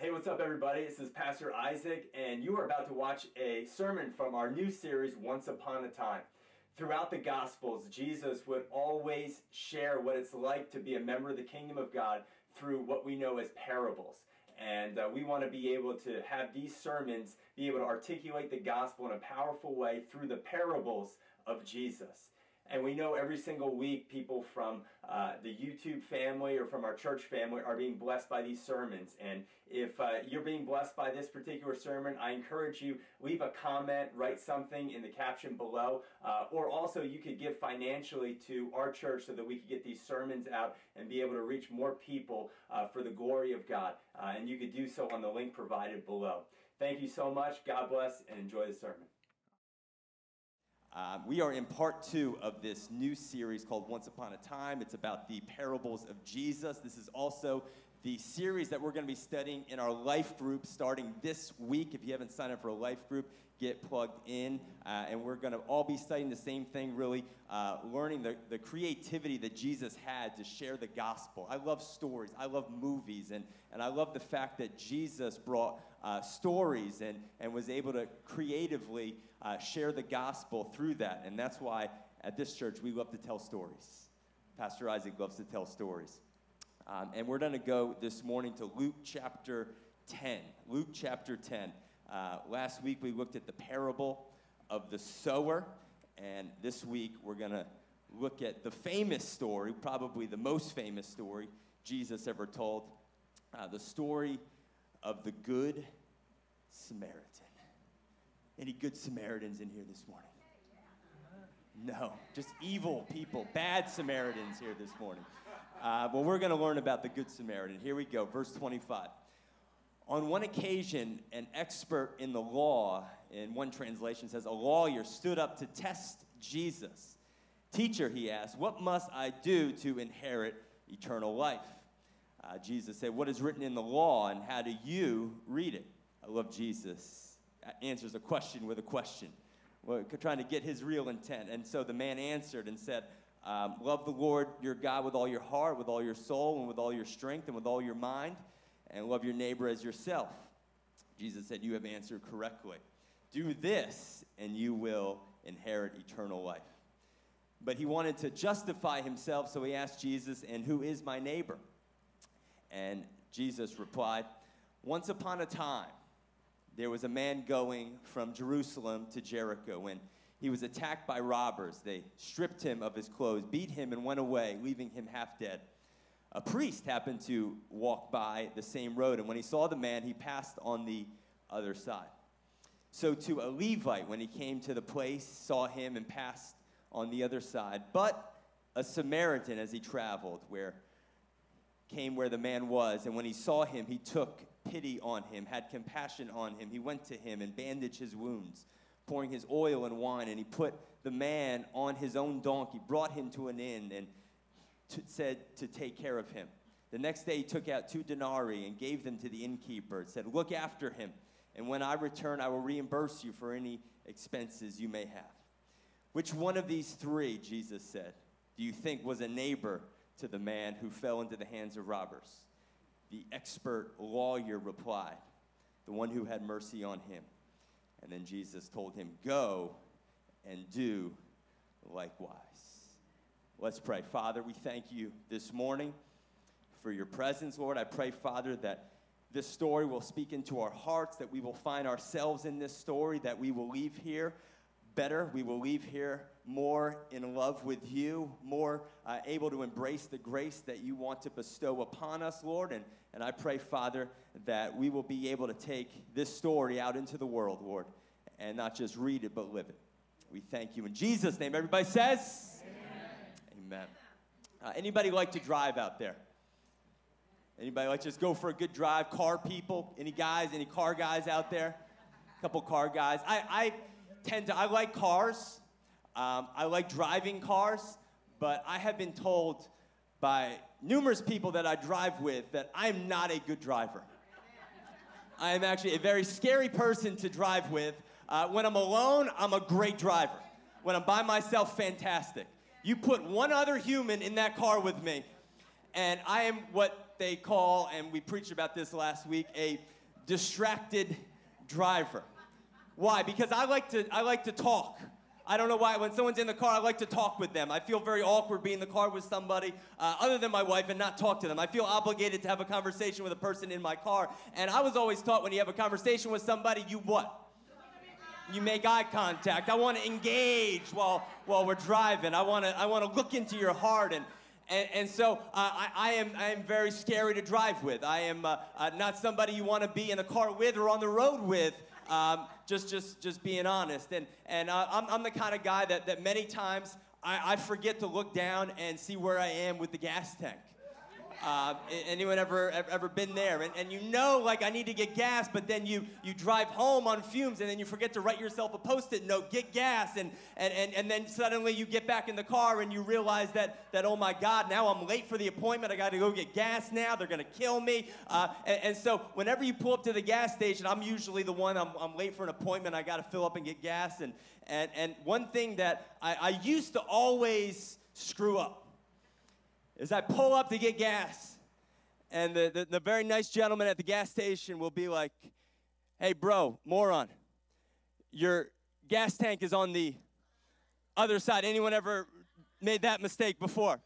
Hey, what's up, everybody? This is Pastor Isaac, and you are about to watch a sermon from our new series, Once Upon a Time. Throughout the Gospels, Jesus would always share what it's like to be a member of the kingdom of God through what we know as parables. And uh, we want to be able to have these sermons be able to articulate the gospel in a powerful way through the parables of Jesus. And we know every single week people from uh, the YouTube family or from our church family are being blessed by these sermons. And if uh, you're being blessed by this particular sermon, I encourage you leave a comment, write something in the caption below, uh, or also you could give financially to our church so that we could get these sermons out and be able to reach more people uh, for the glory of God. Uh, and you could do so on the link provided below. Thank you so much. God bless and enjoy the sermon. Uh, we are in part two of this new series called Once Upon a Time. It's about the parables of Jesus. This is also the series that we're going to be studying in our life group starting this week. If you haven't signed up for a life group, get plugged in. Uh, and we're going to all be studying the same thing, really, uh, learning the, the creativity that Jesus had to share the gospel. I love stories, I love movies, and, and I love the fact that Jesus brought uh, stories and, and was able to creatively uh, share the gospel through that. And that's why at this church we love to tell stories. Pastor Isaac loves to tell stories. Um, and we're going to go this morning to Luke chapter 10. Luke chapter 10. Uh, last week we looked at the parable of the sower, and this week we're going to look at the famous story, probably the most famous story Jesus ever told uh, the story of the Good Samaritan. Any Good Samaritans in here this morning? No, just evil people, bad Samaritans here this morning. Uh, well, we're going to learn about the Good Samaritan. Here we go, verse 25. On one occasion, an expert in the law, in one translation says, a lawyer stood up to test Jesus. Teacher, he asked, what must I do to inherit eternal life? Uh, Jesus said, What is written in the law, and how do you read it? I love Jesus. Answers a question with a question, trying to get his real intent. And so the man answered and said, um, love the Lord your God with all your heart, with all your soul, and with all your strength, and with all your mind, and love your neighbor as yourself. Jesus said, You have answered correctly. Do this, and you will inherit eternal life. But he wanted to justify himself, so he asked Jesus, And who is my neighbor? And Jesus replied, Once upon a time, there was a man going from Jerusalem to Jericho, and he was attacked by robbers. They stripped him of his clothes, beat him, and went away, leaving him half dead. A priest happened to walk by the same road, and when he saw the man, he passed on the other side. So, to a Levite, when he came to the place, saw him and passed on the other side. But a Samaritan, as he traveled, where came where the man was, and when he saw him, he took pity on him, had compassion on him. He went to him and bandaged his wounds pouring his oil and wine, and he put the man on his own donkey, brought him to an inn, and t- said to take care of him. The next day, he took out two denarii and gave them to the innkeeper and said, Look after him, and when I return, I will reimburse you for any expenses you may have. Which one of these three, Jesus said, do you think was a neighbor to the man who fell into the hands of robbers? The expert lawyer replied, The one who had mercy on him. And then Jesus told him, Go and do likewise. Let's pray. Father, we thank you this morning for your presence, Lord. I pray, Father, that this story will speak into our hearts, that we will find ourselves in this story, that we will leave here better. We will leave here more in love with you, more uh, able to embrace the grace that you want to bestow upon us, Lord. And, and I pray, Father, that we will be able to take this story out into the world, Lord, and not just read it, but live it. We thank you in Jesus' name. Everybody says, Amen. Amen. Uh, anybody like to drive out there? Anybody like just go for a good drive? Car people? Any guys? Any car guys out there? A couple car guys. I, I tend to, I like cars. Um, I like driving cars, but I have been told by numerous people that I drive with that I'm not a good driver. I am actually a very scary person to drive with. Uh, when I'm alone, I'm a great driver. When I'm by myself, fantastic. You put one other human in that car with me, and I am what they call, and we preached about this last week, a distracted driver. Why? Because I like to I like to talk. I don't know why. When someone's in the car, I like to talk with them. I feel very awkward being in the car with somebody uh, other than my wife and not talk to them. I feel obligated to have a conversation with a person in my car. And I was always taught when you have a conversation with somebody, you what? You make eye contact. I want to engage while while we're driving. I want to I want to look into your heart and. And, and so uh, I, I, am, I am very scary to drive with. I am uh, uh, not somebody you want to be in a car with or on the road with. Um, just, just, just being honest. And, and uh, I'm, I'm the kind of guy that, that many times I, I forget to look down and see where I am with the gas tank. Uh, anyone ever, ever been there? And, and you know, like, I need to get gas, but then you, you drive home on fumes and then you forget to write yourself a post it note, get gas. And, and, and, and then suddenly you get back in the car and you realize that, that oh my God, now I'm late for the appointment. I got to go get gas now. They're to kill me. Uh, and, and so whenever you pull up to the gas station, I'm usually the one, I'm, I'm late for an appointment. I got to fill up and get gas. And, and, and one thing that I, I used to always screw up is I pull up to get gas, and the, the, the, very nice gentleman at the gas station will be like, hey, bro, moron, your gas tank is on the other side. Anyone ever made that mistake before?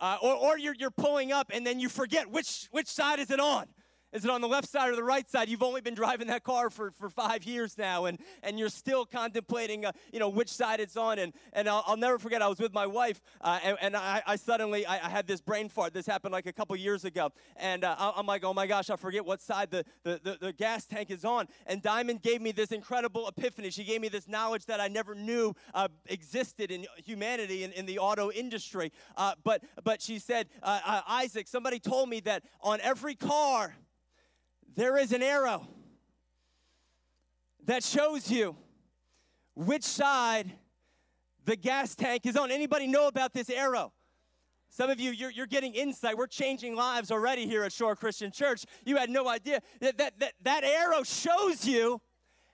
Uh, or or you're, you're pulling up and then you forget which, which side is it on. Is it on the left side or the right side? You've only been driving that car for, for five years now, and, and you're still contemplating, uh, you know, which side it's on. And, and I'll, I'll never forget, I was with my wife, uh, and, and I, I suddenly, I, I, had this brain fart. This happened like a couple years ago. And uh, I'm like, oh my gosh, I forget what side the, the, the, the, gas tank is on. And Diamond gave me this incredible epiphany. She gave me this knowledge that I never knew uh, existed in humanity in, in the auto industry. Uh, but, but she said, uh, Isaac, somebody told me that on every car, there is an arrow that shows you which side the gas tank is on. Anybody know about this arrow? Some of you, you're, you're getting insight. We're changing lives already here at Shore Christian Church. You had no idea. That, that, that, that arrow shows you,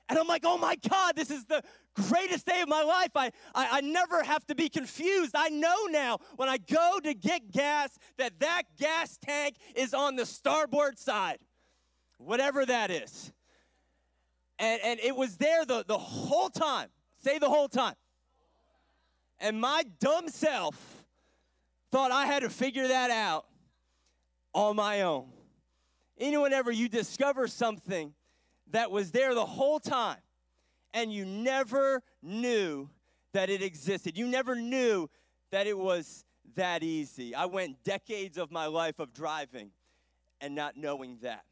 and I'm like, oh my God, this is the greatest day of my life. I, I, I never have to be confused. I know now when I go to get gas that that gas tank is on the starboard side whatever that is. And, and it was there the, the whole time. Say the whole time. And my dumb self thought I had to figure that out on my own. Anyone ever, you discover something that was there the whole time and you never knew that it existed. You never knew that it was that easy. I went decades of my life of driving and not knowing that.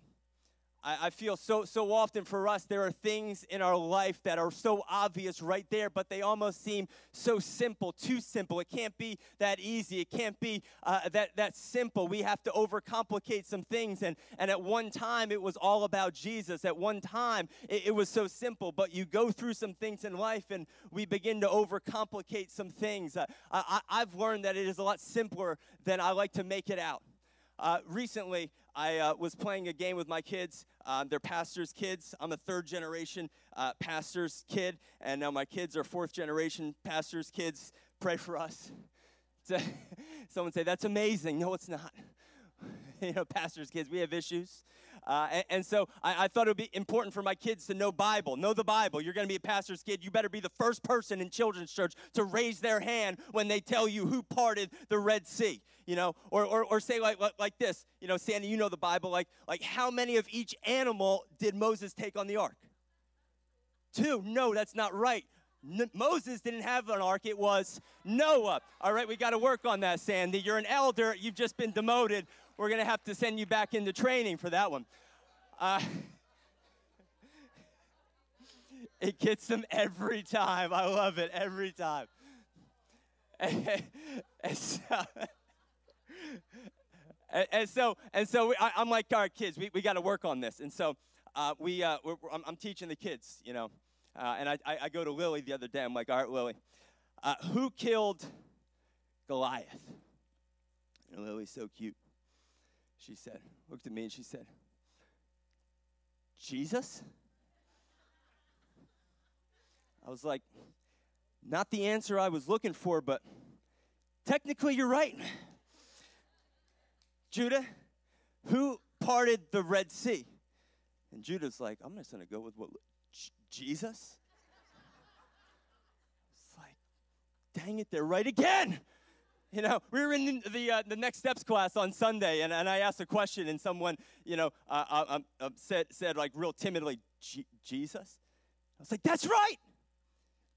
I, I feel so so often for us there are things in our life that are so obvious right there, but they almost seem so simple, too simple. It can't be that easy. It can't be uh, that that simple. We have to overcomplicate some things. And and at one time it was all about Jesus. At one time it, it was so simple, but you go through some things in life and we begin to overcomplicate some things. Uh, I, I've learned that it is a lot simpler than I like to make it out. Uh, recently, I uh, was playing a game with my kids. Uh, they're pastors' kids. I'm a third generation uh, pastor's kid, and now my kids are fourth generation pastors' kids. Pray for us. someone say, That's amazing. No, it's not. you know, pastors' kids, we have issues. Uh, and, and, so I, I, thought it would be important for my kids to know Bible, know the Bible. You're going to be a pastor's kid. You better be the first person in children's church to raise their hand when they tell you who parted the Red Sea you know, or, or, or say like, like this, you know, Sandy, you know the Bible, like, like how many of each animal did Moses take on the ark? Two. No, that's not right. N- Moses didn't have an ark, it was Noah. All right, we got to work on that, Sandy. You're an elder, you've just been demoted. We're going to have to send you back into training for that one. Uh, it gets them every time. I love it every time. and so, and, and, so, and so we, I, am like, all right, kids, we, we got to work on this. And so uh, we, uh, I'm, I'm, teaching the kids, you know. Uh, and I, I, I, go to Lily the other day. I'm like, all right, Lily, uh, who killed Goliath? And Lily's so cute. She said, looked at me and she said, Jesus? I was like, not the answer I was looking for, but technically you're right. Judah, Who parted the Red Sea? And Judah's like, I'm just going to go with what Jesus? It's like, dang it, they're right again. You know, we were in the, uh, the next steps class on Sunday, and, and I asked a question, and someone, you know, uh, uh, um, uh said, said, like, real timidly, Jesus? I was like, that's right.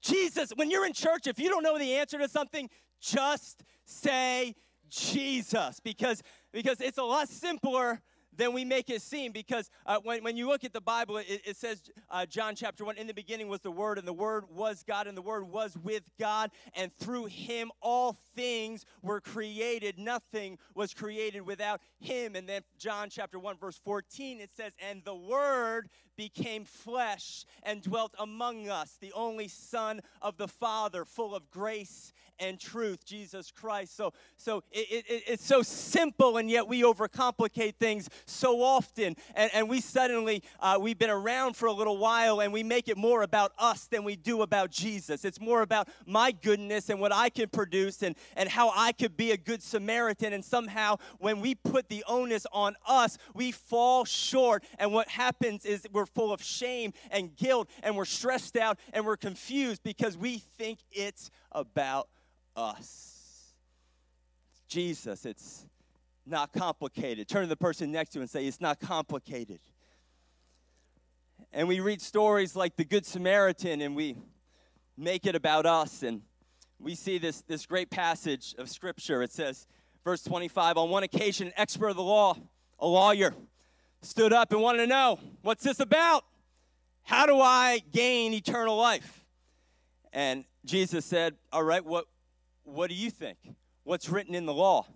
Jesus. When you're in church, if you don't know the answer to something, just say Jesus because, because it's a lot simpler than we make it seem because uh, when, when you look at the Bible, it, it says, uh, John chapter 1, in the beginning was the Word, and the Word was God, and the Word was with God, and through Him all things were created. Nothing was created without Him. And then John chapter 1, verse 14, it says, And the Word became flesh and dwelt among us, the only Son of the Father, full of grace and truth, Jesus Christ. So, so it, it, it's so simple, and yet we overcomplicate things so often. And, and we suddenly, uh, we've been around for a little while, and we make it more about us than we do about Jesus. It's more about my goodness and what I can produce and, and how I could be a good Samaritan. And somehow, when we put the onus on us, we fall short. And what happens is we're full of shame and guilt, and we're stressed out, and we're confused because we think it's about us. It's Jesus, it's not complicated. Turn to the person next to you and say, It's not complicated. And we read stories like the Good Samaritan and we make it about us. And we see this, this great passage of Scripture. It says, verse 25, on one occasion, an expert of the law, a lawyer, stood up and wanted to know, What's this about? How do I gain eternal life? And Jesus said, All right, what, what do you think? What's written in the law?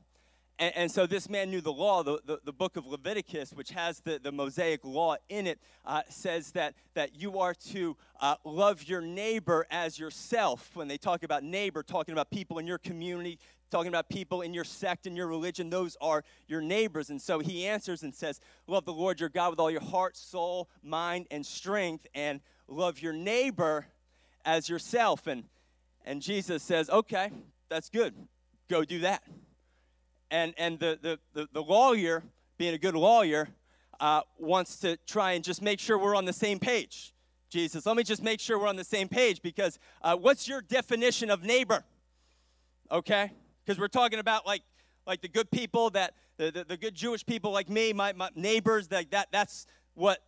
And, and so this man knew the law. The, the, the, book of Leviticus, which has the, the Mosaic law in it, uh, says that, that you are to uh, love your neighbor as yourself. When they talk about neighbor, talking about people in your community, talking about people in your sect and your religion, those are your neighbors. And so he answers and says, Love the Lord your God with all your heart, soul, mind, and strength, and love your neighbor as yourself. And, and Jesus says, Okay, that's good. Go do that. And, and the, the, the, the lawyer, being a good lawyer, uh, wants to try and just make sure we're on the same page. Jesus, let me just make sure we're on the same page because uh, what's your definition of neighbor? Okay? Because we're talking about like like the good people that the, the, the, good Jewish people like me, my, my neighbors, that, that that's what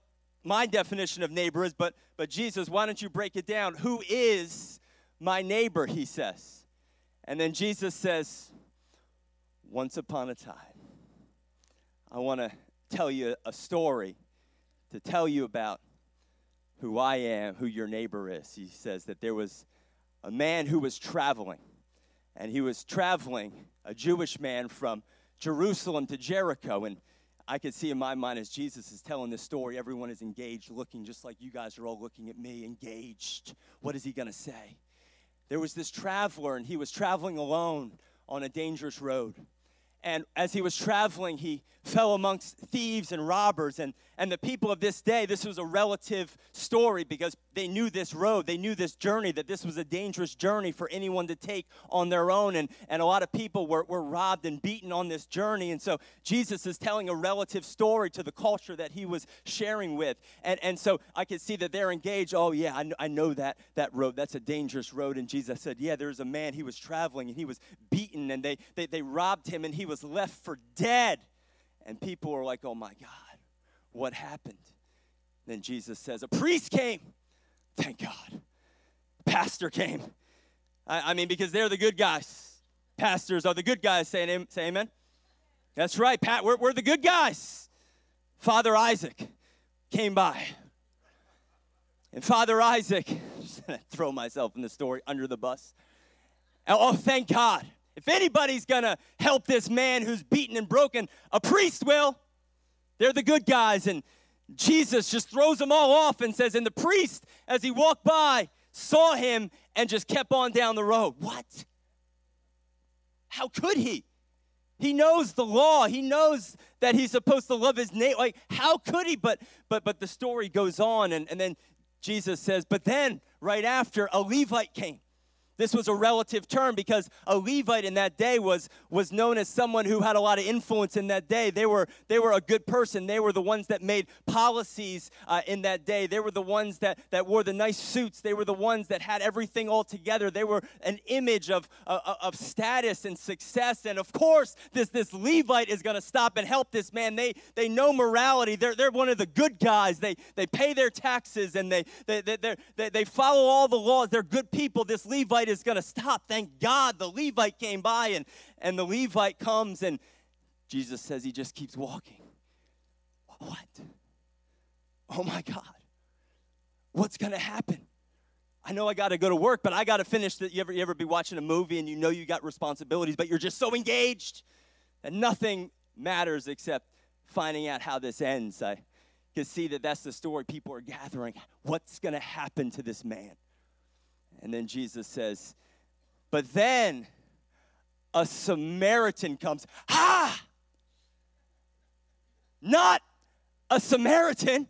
my definition of neighbor is. But but Jesus, why don't you break it down? Who is my neighbor? He says. And then Jesus says, Once upon a time, I want to tell you a story to tell you about who I am, who your neighbor is. He says that there was a man who was traveling, and he was traveling, a Jewish man from Jerusalem to Jericho. And I could see in my mind as Jesus is telling this story, everyone is engaged, looking just like you guys are all looking at me, engaged. What is he going to say? there was this traveler, and he was traveling alone on a dangerous road. And as he was traveling, he fell amongst thieves and robbers. And, and the people of this day, this was a relative story because they knew this road, they knew this journey, that this was a dangerous journey for anyone to take on their own. And, and a lot of people were, were robbed and beaten on this journey. And so Jesus is telling a relative story to the culture that he was sharing with. And, and so I could see that they're engaged. Oh, yeah, I know, I know that, that road. That's a dangerous road. And Jesus said, Yeah, there's a man, he was traveling and he was beaten and they, they, they robbed him and he was left for dead. And people were like, oh my God, what happened? Then Jesus says, a priest came. Thank God. Pastor came. I, I mean, because they're the good guys. Pastors are the good guys. Say, say amen. That's right, Pat. We're, we're the good guys. Father Isaac came by. And Father Isaac, throw myself in the story under the bus. Oh, oh thank God. If anybody's going to help this man who's beaten and broken, a priest will. They're the good guys. And Jesus just throws them all off and says, And the priest, as he walked by, saw him and just kept on down the road. What? How could he? He knows the law. He knows that he's supposed to love his neighbor. Like, how could he? But but but the story goes on, and, and then Jesus says, But then right after, a Levite came this was a relative term because a Levite in that day was, was known as someone who had a lot of influence in that day. They were, they were a good person. They were the ones that made policies uh, in that day. They were the ones that, that wore the nice suits. They were the ones that had everything all together. They were an image of, uh, of status and success. And of course, this, this Levite is going to stop and help this man. They, they know morality. They're, they're one of the good guys. They, they pay their taxes and they, they, they, they, they follow all the laws. They're good people. This Levite is going to stop. Thank God the Levite came by and, and the Levite comes and Jesus says he just keeps walking. What? Oh my God. What's going to happen? I know I got to go to work, but I got to finish. The, you, ever, you ever be watching a movie and you know you got responsibilities, but you're just so engaged that nothing matters except finding out how this ends. I can see that that's the story people are gathering. What's going to happen to this man? And then Jesus says, But then a Samaritan comes. Ha! Not a Samaritan.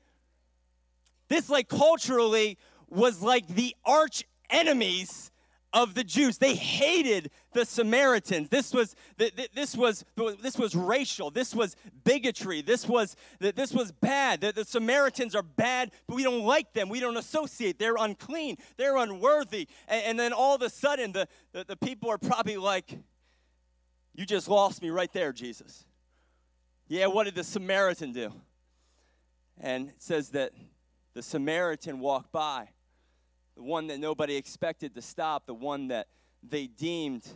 This, like, culturally was like the arch enemies of the Jews. They hated the Samaritans. This was this was this was racial. This was bigotry. This was this was bad. The, the Samaritans are bad, but we don't like them. We don't associate. They're unclean. They're unworthy. And, and then all of a sudden, the, the, the people are probably like, "You just lost me right there, Jesus." Yeah, what did the Samaritan do? And it says that the Samaritan walked by the one that nobody expected to stop, the one that they deemed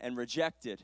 and rejected,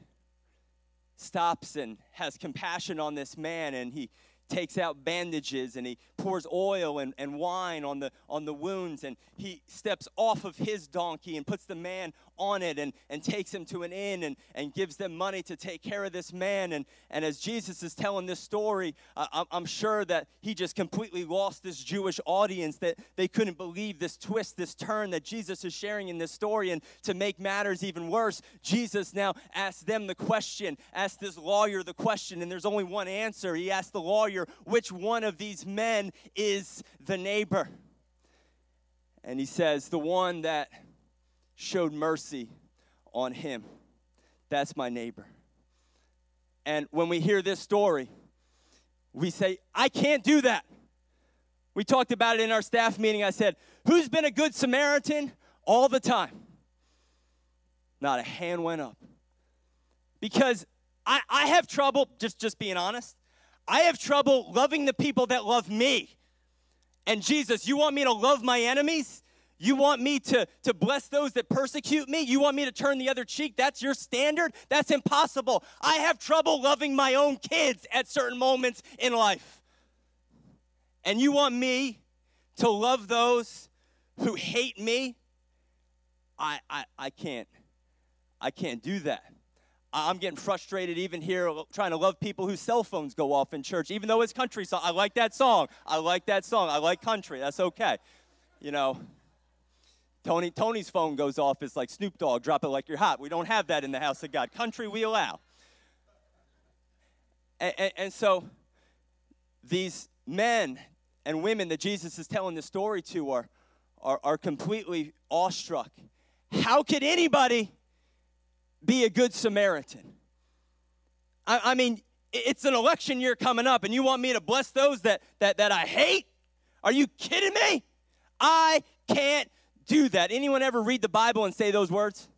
stops and has compassion on this man, and he takes out bandages and he pours oil and, and wine on the on the wounds and he steps off of his donkey and puts the man on it and, and takes him to an inn and, and gives them money to take care of this man. And, and as Jesus is telling this story, uh, I'm sure that he just completely lost this Jewish audience that they couldn't believe this twist, this turn that Jesus is sharing in this story. And to make matters even worse, Jesus now asks them the question, asks this lawyer the question, and there's only one answer. He asks the lawyer, which one of these men is the neighbor? And he says, the one that showed mercy on him. That's my neighbor. And when we hear this story, we say, I can't do that. We talked about it in our staff meeting. I said, Who's been a good Samaritan all the time? Not a hand went up. Because I, I have trouble, just, just being honest, I have trouble loving the people that love me. And Jesus, you want me to love my enemies? You want me to, to bless those that persecute me? You want me to turn the other cheek? That's your standard? That's impossible. I have trouble loving my own kids at certain moments in life. And you want me to love those who hate me? I, I, I can't. I can't do that. I'm getting frustrated even here uh, trying to love people whose cell phones go off in church, even though it's country song. I like that song. I like that song. I like country. That's okay. You know, Tony, Tony's phone goes off. It's like Snoop Dogg, drop it like you're hot. We don't have that in the house of God. Country, we allow. And, and, and so these men and women that Jesus is telling the story to are, are, are completely awestruck. How could anybody be a good Samaritan? I, I mean, it's an election year coming up, and you want me to bless those that, that, that I hate? Are you kidding me? I can't do that. Anyone ever read the Bible and say those words?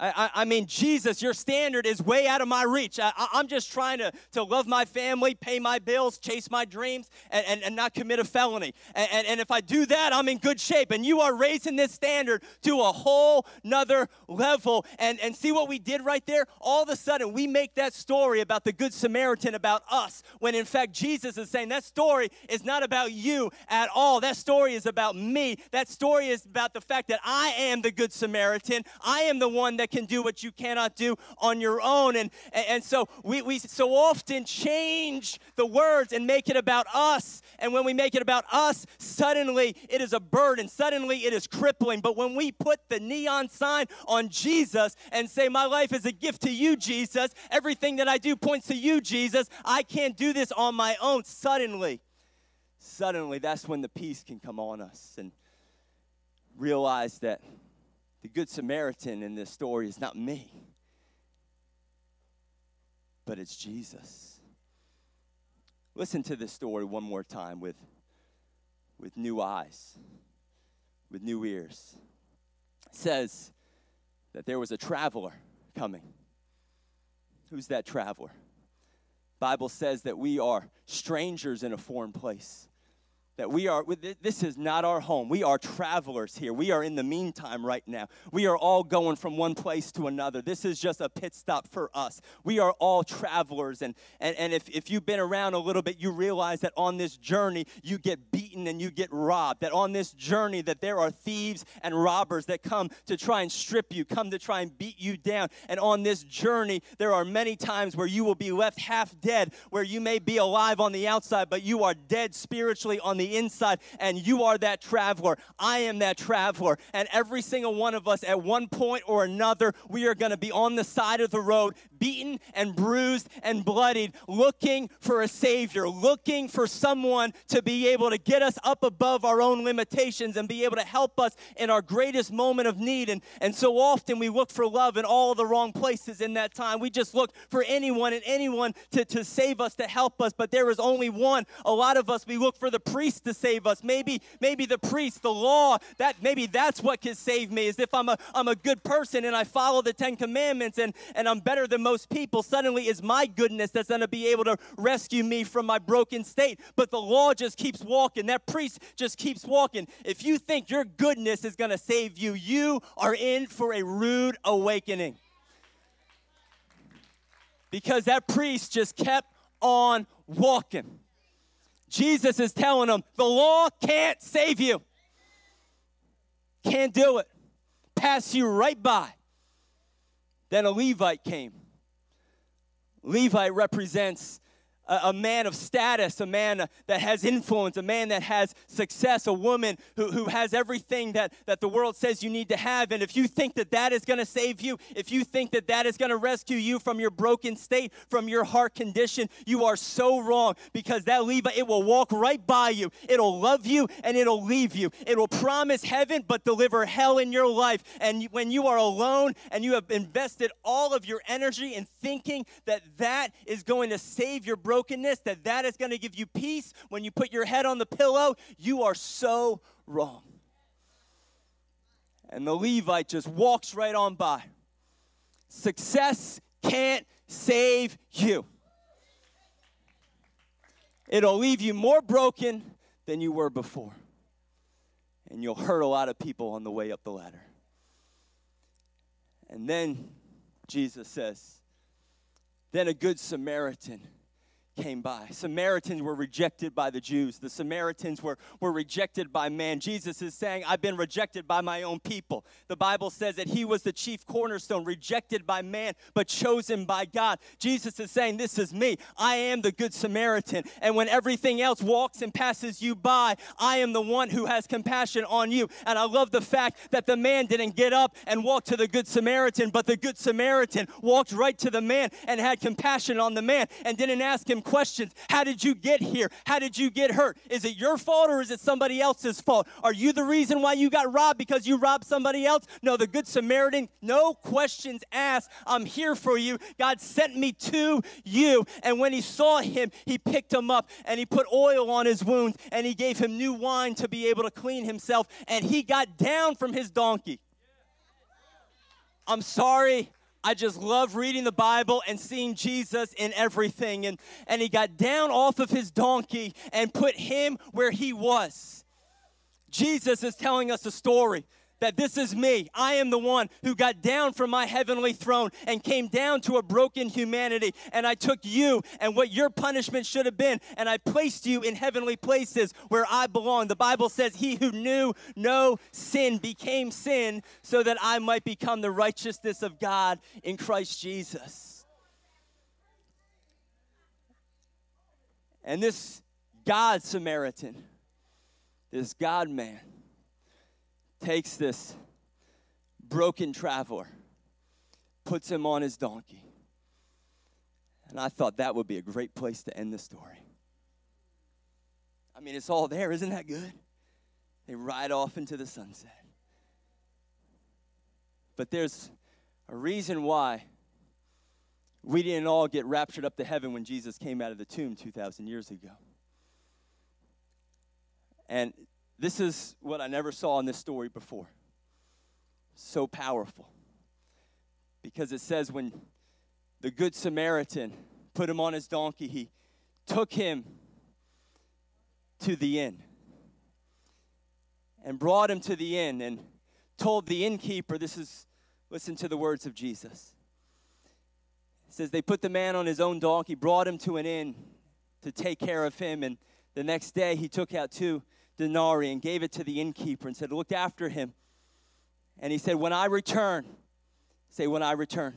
I, I, mean, Jesus, your standard is way out of my reach. I, am just trying to, to love my family, pay my bills, chase my dreams, and, and, and not commit a felony. And, and, and, if I do that, I'm in good shape. And you are raising this standard to a whole nother level. And, and see what we did right there? All of a sudden, we make that story about the Good Samaritan about us, when in fact, Jesus is saying that story is not about you at all. That story is about me. That story is about the fact that I am the Good Samaritan. I am the one that can do what you cannot do on your own. And, and so we, we so often change the words and make it about us. And when we make it about us, suddenly it is a burden. Suddenly it is crippling. But when we put the neon sign on Jesus and say, My life is a gift to you, Jesus, everything that I do points to you, Jesus, I can't do this on my own. Suddenly, suddenly that's when the peace can come on us and realize that The Good Samaritan in this story is not me, but it's Jesus. Listen to this story one more time with, with new eyes, with new ears. It says that there was a traveler coming. Who's that traveler? Bible says that we are strangers in a foreign place that we are, this is not our home. We are travelers here. We are in the meantime right now. We are all going from one place to another. This is just a pit stop for us. We are all travelers. And, and, and if, if you've been around a little bit, you realize that on this journey, you get beaten and you get robbed. That on this journey, that there are thieves and robbers that come to try and strip you, come to try and beat you down. And on this journey, there are many times where you will be left half dead, where you may be alive on the outside, but you are dead spiritually on the inside, and you are that traveler. I am that traveler. And every single one of us, at one point or another, we are going to be on the side of the road, beaten and bruised and bloodied, looking for a Savior, looking for someone to be able to get us up above our own limitations and be able to help us in our greatest moment of need. And, and so often we look for love in all the wrong places in that time. We just look for anyone and anyone to, to save us, to help us, but there is only one. A lot of us, we look for the priest to save us. Maybe, maybe the priest, the law, that maybe that's what can save me, is if I'm a, I'm a good person and I follow the Ten Commandments and, and I'm better than most people, suddenly is my goodness that's going to be able to rescue me from my broken state. But the law just keeps walking. That priest just keeps walking. If you think your goodness is going to save you, you are in for a rude awakening. Because that priest just kept on walking. Jesus is telling them the law can't save you. Can't do it. Pass you right by. Then a Levite came. Levite represents a, a man of status, a man that has influence, a man that has success, a woman who, who has everything that, that the world says you need to have. And if you think that that is going to save you, if you think that that is going to rescue you from your broken state, from your heart condition, you are so wrong because that Levi, it will walk right by you. It'll love you and it'll leave you. It will promise heaven but deliver hell in your life. And when you are alone and you have invested all of your energy in thinking that that is going to save your broken brokenness, that that is going to give you peace when you put your head on the pillow, you are so wrong. And the Levite just walks right on by. Success can't save you. It'll leave you more broken than you were before. And you'll hurt a lot of people on the way up the ladder. And then Jesus says, Then a good Samaritan came by. Samaritans were rejected by the Jews. The Samaritans were, were rejected by man. Jesus is saying, I've been rejected by my own people. The Bible says that he was the chief cornerstone, rejected by man, but chosen by God. Jesus is saying, This is me. I am the good Samaritan. And when everything else walks and passes you by, I am the one who has compassion on you. And I love the fact that the man didn't get up and walk to the good Samaritan, but the good Samaritan walked right to the man and had compassion on the man and didn't ask him questions. How did you get here? How did you get hurt? Is it your fault or is it somebody else's fault? Are you the reason why you got robbed because you robbed somebody else? No, the Good Samaritan, no questions asked. I'm here for you. God sent me to you. And when he saw him, he picked him up and he put oil on his wounds and he gave him new wine to be able to clean himself. And he got down from his donkey. I'm sorry, I just love reading the Bible and seeing Jesus in everything. And, and he got down off of his donkey and put him where he was. Jesus is telling us a story that this is me. I am the one who got down from my heavenly throne and came down to a broken humanity. And I took you and what your punishment should have been, and I placed you in heavenly places where I belong. The Bible says, He who knew no sin became sin so that I might become the righteousness of God in Christ Jesus. And this God Samaritan, this God man, takes this broken traveler, puts him on his donkey. And I thought that would be a great place to end the story. I mean, it's all there, isn't that good? They ride off into the sunset. But there's a reason why we didn't all get raptured up to heaven when Jesus came out of the tomb 2,000 years ago. And this is what I never saw in this story before. So powerful. Because it says when the Good Samaritan put him on his donkey, he took him to the inn and brought him to the inn and told the innkeeper, this is, listen to the words of Jesus. It says they put the man on his own donkey, brought him to an inn to take care of him, and the next day he took out two denarii and gave it to the innkeeper and said, Look after him. And he said, When I return, say, When I return.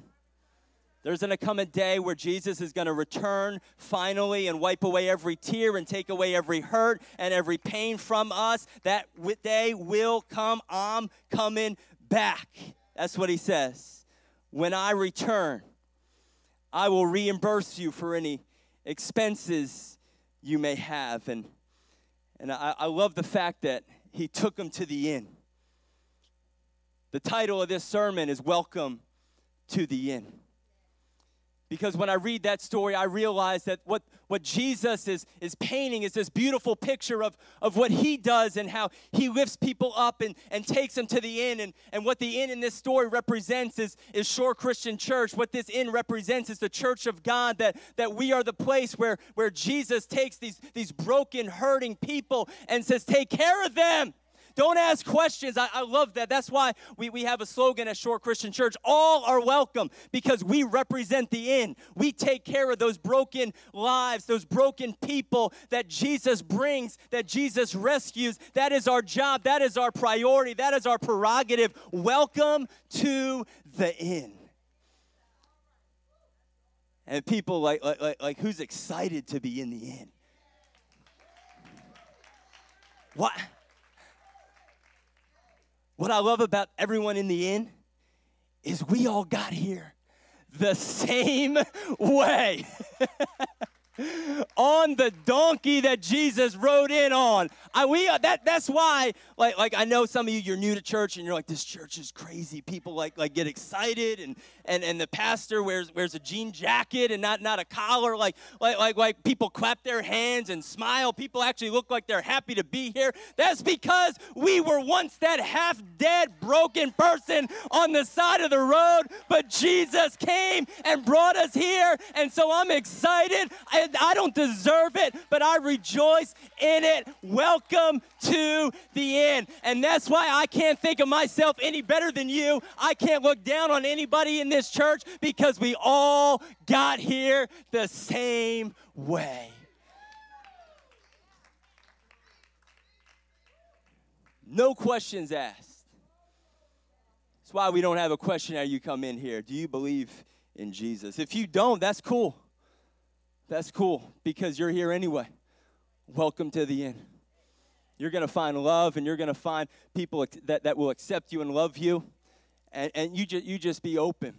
There's going to come a day where Jesus is going to return finally and wipe away every tear and take away every hurt and every pain from us. That day will come. I'm coming back. That's what he says. When I return, I will reimburse you for any expenses you may have. And, and I, I love the fact that he took them to the inn. The title of this sermon is Welcome to the Inn. Because when I read that story, I realize that what, what Jesus is, is painting is this beautiful picture of, of what he does and how he lifts people up and, and takes them to the inn. And, and what the inn in this story represents is, is Shore Christian Church. What this inn represents is the church of God, that, that we are the place where, where Jesus takes these, these broken, hurting people and says, Take care of them. Don't ask questions. I, I love that. That's why we, we have a slogan at Shore Christian Church all are welcome because we represent the inn. We take care of those broken lives, those broken people that Jesus brings, that Jesus rescues. That is our job. That is our priority. That is our prerogative. Welcome to the inn. And people like, like, like, who's excited to be in the inn? What? What I love about everyone in the inn is we all got here the same way. on the donkey that Jesus rode in on. I, we, uh, that, that's why, like, like I know some of you, you're new to church and you're like, this church is crazy. People like, like get excited and, and, and the pastor wears, wears a jean jacket and not, not a collar. Like, like, like, like people clap their hands and smile. People actually look like they're happy to be here. That's because we were once that half dead, broken person on the side of the road, but Jesus came and brought us here. And so I'm excited. I, I don't deserve it, but I rejoice in it. Welcome to the end. And that's why I can't think of myself any better than you. I can't look down on anybody in this church because we all got here the same way. No questions asked. That's why we don't have a questionnaire you come in here. Do you believe in Jesus? If you don't, that's cool. That's cool because you're here anyway. Welcome to the inn. You're going to find love and you're going to find people that, that will accept you and love you. And, and you, ju- you just be open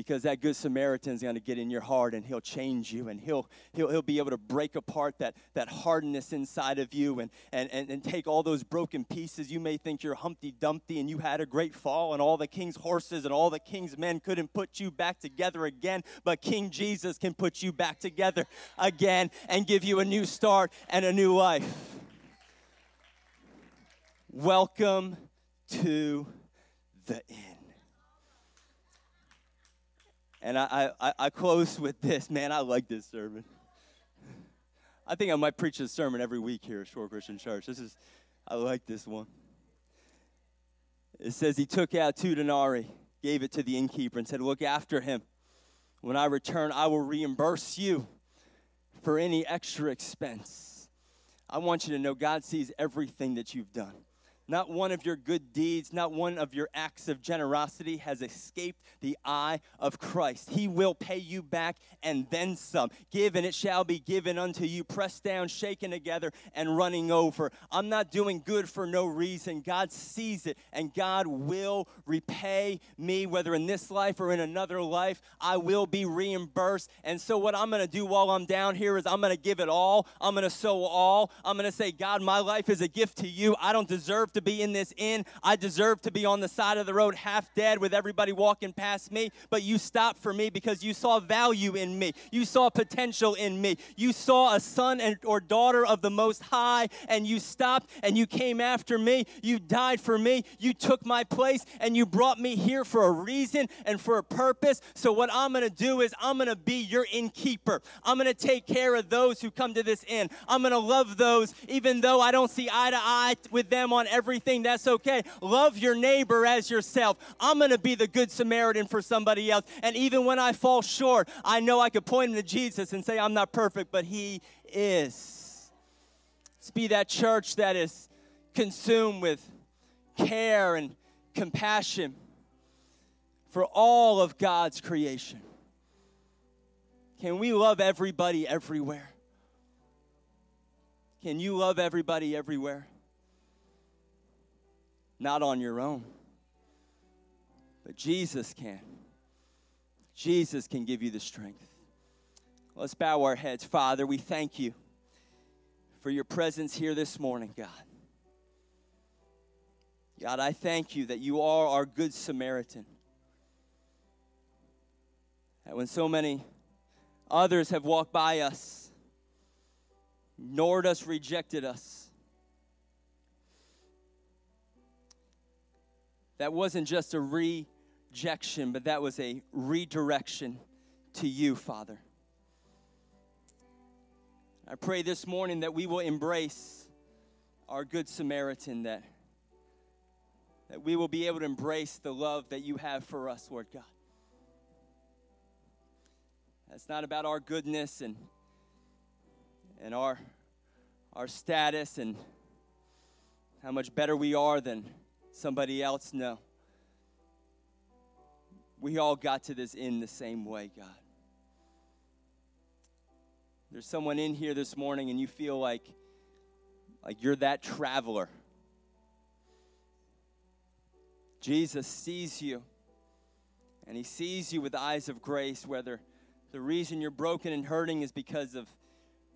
because that good samaritan is going to get in your heart and he'll change you and he'll, he'll, he'll be able to break apart that, that hardness inside of you and, and, and, and take all those broken pieces. You may think you're humpty dumpty and you had a great fall and all the king's horses and all the king's men couldn't put you back together again but king jesus can put you back together again and give you a new start and a new life. Welcome to the inn and I, I, I close with this. Man, I like this sermon. I think I might preach this sermon every week here at Shore Christian Church. This is, I like this one. It says he took out two denarii, gave it to the innkeeper, and said, Look after him. When I return, I will reimburse you for any extra expense. I want you to know God sees everything that you've done. Not one of your good deeds, not one of your acts of generosity has escaped the eye of Christ. He will pay you back and then some. Give and it shall be given unto you, pressed down, shaken together, and running over. I'm not doing good for no reason. God sees it, and God will repay me, whether in this life or in another life. I will be reimbursed. And so, what I'm going to do while I'm down here is I'm going to give it all. I'm going to sow all. I'm going to say, God, my life is a gift to you. I don't deserve to to be in this inn. I deserve to be on the side of the road half dead with everybody walking past me. But you stopped for me because you saw value in me. You saw potential in me. You saw a son and, or daughter of the Most High, and you stopped and you came after me. You died for me. You took my place, and you brought me here for a reason and for a purpose. So, what I'm going to do is, I'm going to be your innkeeper. I'm going to take care of those who come to this inn. I'm going to love those, even though I don't see eye to eye with them on everything. That's okay. Love your neighbor as yourself. I'm going to be the good Samaritan for somebody else. And even when I fall short, I know I could point to Jesus and say, I'm not perfect, but He is. Let's be that church that is consumed with care and compassion for all of God's creation. Can we love everybody everywhere? Can you love everybody everywhere? Not on your own, but Jesus can. Jesus can give you the strength. Let's bow our heads. Father, we thank you for your presence here this morning, God. God, I thank you that you are our good Samaritan. That when so many others have walked by us, ignored us, rejected us, that wasn't just a rejection, but that was a redirection to you, Father. I pray this morning that we will embrace our Good Samaritan, that, that we will be able to embrace the love that you have for us, Lord God. It's not about our goodness and, and our, our status and how much better we are than somebody else. No. We all got to this in the same way, God. There's someone in here this morning and you feel like like you're that traveler. Jesus sees you and he sees you with eyes of grace whether the reason you're broken and hurting is because of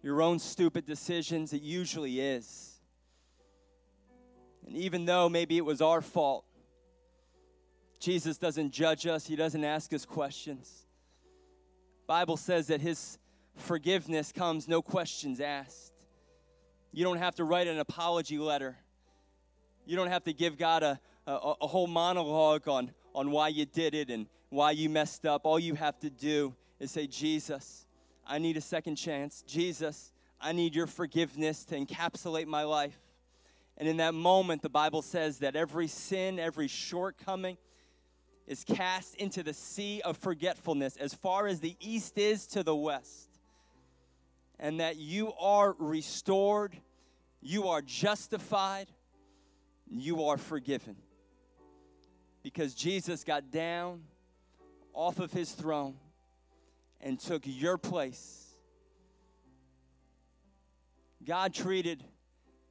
your own stupid decisions. It usually is. And even though maybe it was our fault, Jesus doesn't judge us, he doesn't ask us questions. Bible says that his forgiveness comes no questions asked. You don't have to write an apology letter. You don't have to give God a, a, a whole monologue on, on why you did it and why you messed up. All you have to do is say, Jesus, I need a second chance. Jesus, I need your forgiveness to encapsulate my life. And in that moment, the Bible says that every sin, every shortcoming is cast into the sea of forgetfulness as far as the east is to the west. And that you are restored, you are justified, you are forgiven. Because Jesus got down off of his throne and took your place. God treated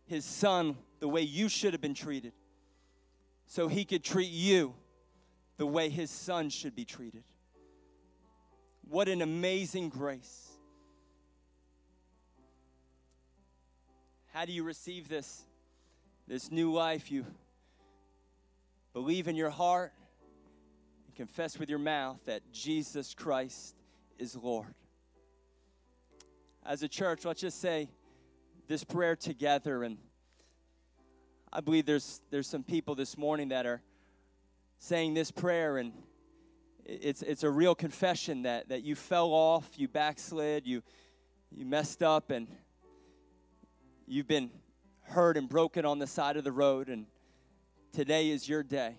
his son the way you should have been treated so he could treat you the way his son should be treated. What an amazing grace. How do you receive this this new life? You believe in your heart and confess with your mouth that Jesus Christ is Lord. As a church, let's just say this prayer together. And I believe there's, there's some people this morning that are saying this prayer, and it's, it's a real confession that, that you fell off, you backslid, you, you messed up, and you've been hurt and broken on the side of the road, and today is your day.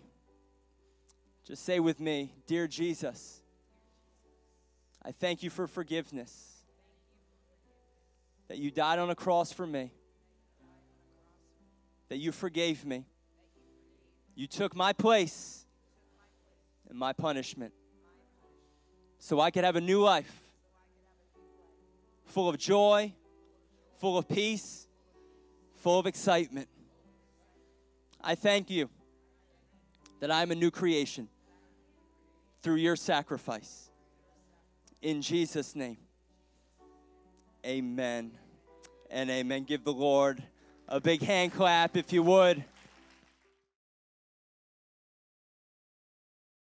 Just say with me, Dear Jesus, I thank you for forgiveness. That you died on a cross for me. That you forgave me. You took my place and my punishment. So I could have a new life full of joy, full of peace, full of excitement. I thank you that I'm a new creation through your sacrifice. In Jesus' name, amen and amen. Give the Lord a big hand clap if you would.